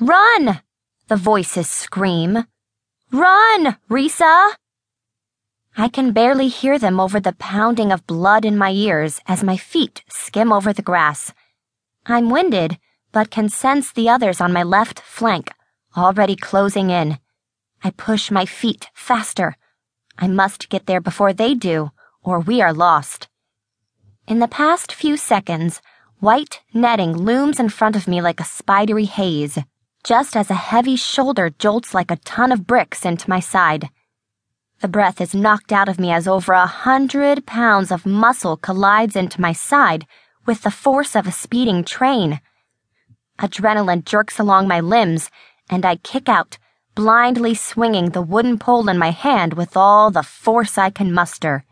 Run! The voices scream. Run, Risa! I can barely hear them over the pounding of blood in my ears as my feet skim over the grass. I'm winded, but can sense the others on my left flank, already closing in. I push my feet faster. I must get there before they do, or we are lost. In the past few seconds, white netting looms in front of me like a spidery haze just as a heavy shoulder jolts like a ton of bricks into my side. The breath is knocked out of me as over a hundred pounds of muscle collides into my side with the force of a speeding train. Adrenaline jerks along my limbs, and I kick out, blindly swinging the wooden pole in my hand with all the force I can muster.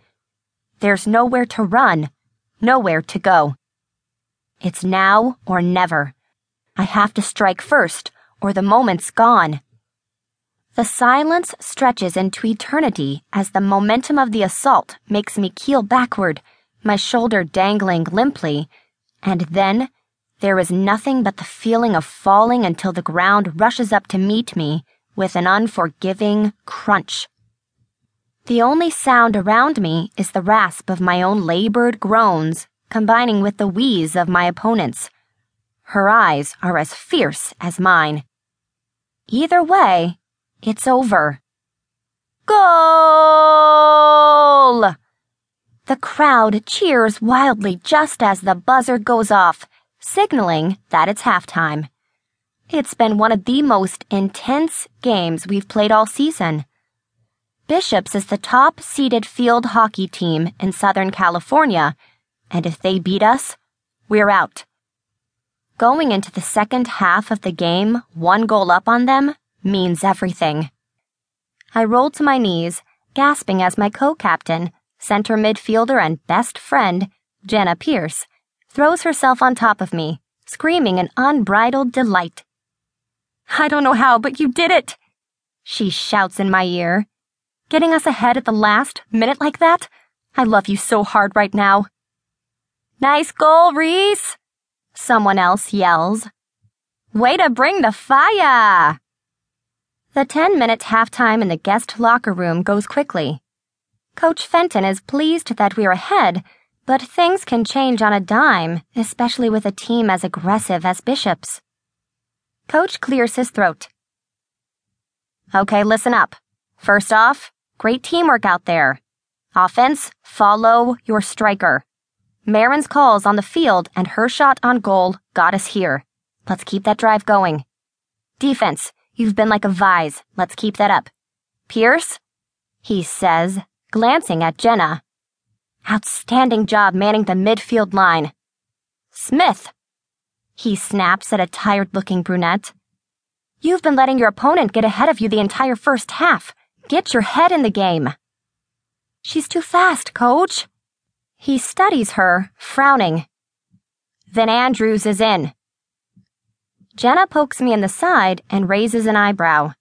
There's nowhere to run, nowhere to go. It's now or never. I have to strike first or the moment's gone. The silence stretches into eternity as the momentum of the assault makes me keel backward, my shoulder dangling limply, and then there is nothing but the feeling of falling until the ground rushes up to meet me with an unforgiving crunch. The only sound around me is the rasp of my own labored groans combining with the wheeze of my opponents. Her eyes are as fierce as mine. Either way, it's over. Goal! The crowd cheers wildly just as the buzzer goes off, signaling that it's halftime. It's been one of the most intense games we've played all season. Bishops is the top seeded field hockey team in Southern California, and if they beat us, we're out. Going into the second half of the game, one goal up on them, means everything. I rolled to my knees, gasping as my co-captain, center midfielder and best friend, Jenna Pierce, throws herself on top of me, screaming in unbridled delight. I don't know how, but you did it! She shouts in my ear. Getting us ahead at the last minute like that? I love you so hard right now. Nice goal, Reese! Someone else yells. Way to bring the fire! The 10 minute halftime in the guest locker room goes quickly. Coach Fenton is pleased that we're ahead, but things can change on a dime, especially with a team as aggressive as Bishop's. Coach clears his throat. Okay, listen up. First off, great teamwork out there. Offense, follow your striker. Marin's calls on the field and her shot on goal got us here. Let's keep that drive going. Defense, you've been like a vise. Let's keep that up. Pierce? He says, glancing at Jenna. Outstanding job manning the midfield line. Smith! He snaps at a tired looking brunette. You've been letting your opponent get ahead of you the entire first half. Get your head in the game. She's too fast, coach. He studies her, frowning. Then Andrews is in. Jenna pokes me in the side and raises an eyebrow.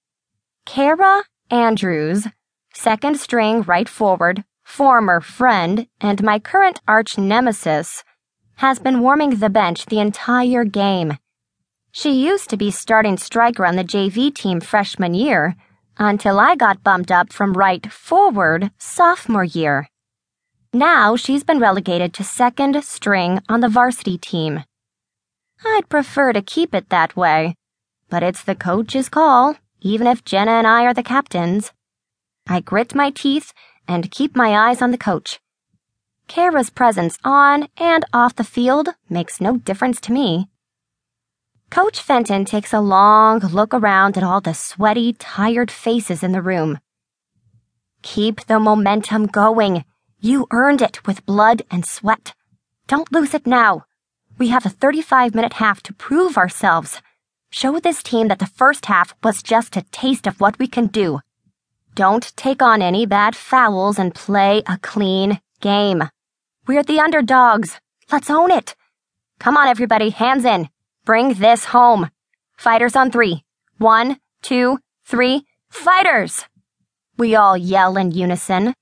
Kara Andrews, second string right forward, former friend, and my current arch nemesis, has been warming the bench the entire game. She used to be starting striker on the JV team freshman year until I got bumped up from right forward sophomore year. Now she's been relegated to second string on the varsity team. I'd prefer to keep it that way, but it's the coach's call, even if Jenna and I are the captains. I grit my teeth and keep my eyes on the coach. Kara's presence on and off the field makes no difference to me. Coach Fenton takes a long look around at all the sweaty, tired faces in the room. Keep the momentum going. You earned it with blood and sweat. Don't lose it now. We have a 35 minute half to prove ourselves. Show this team that the first half was just a taste of what we can do. Don't take on any bad fouls and play a clean game. We're the underdogs. Let's own it. Come on, everybody, hands in. Bring this home. Fighters on three. One, two, three, fighters! We all yell in unison.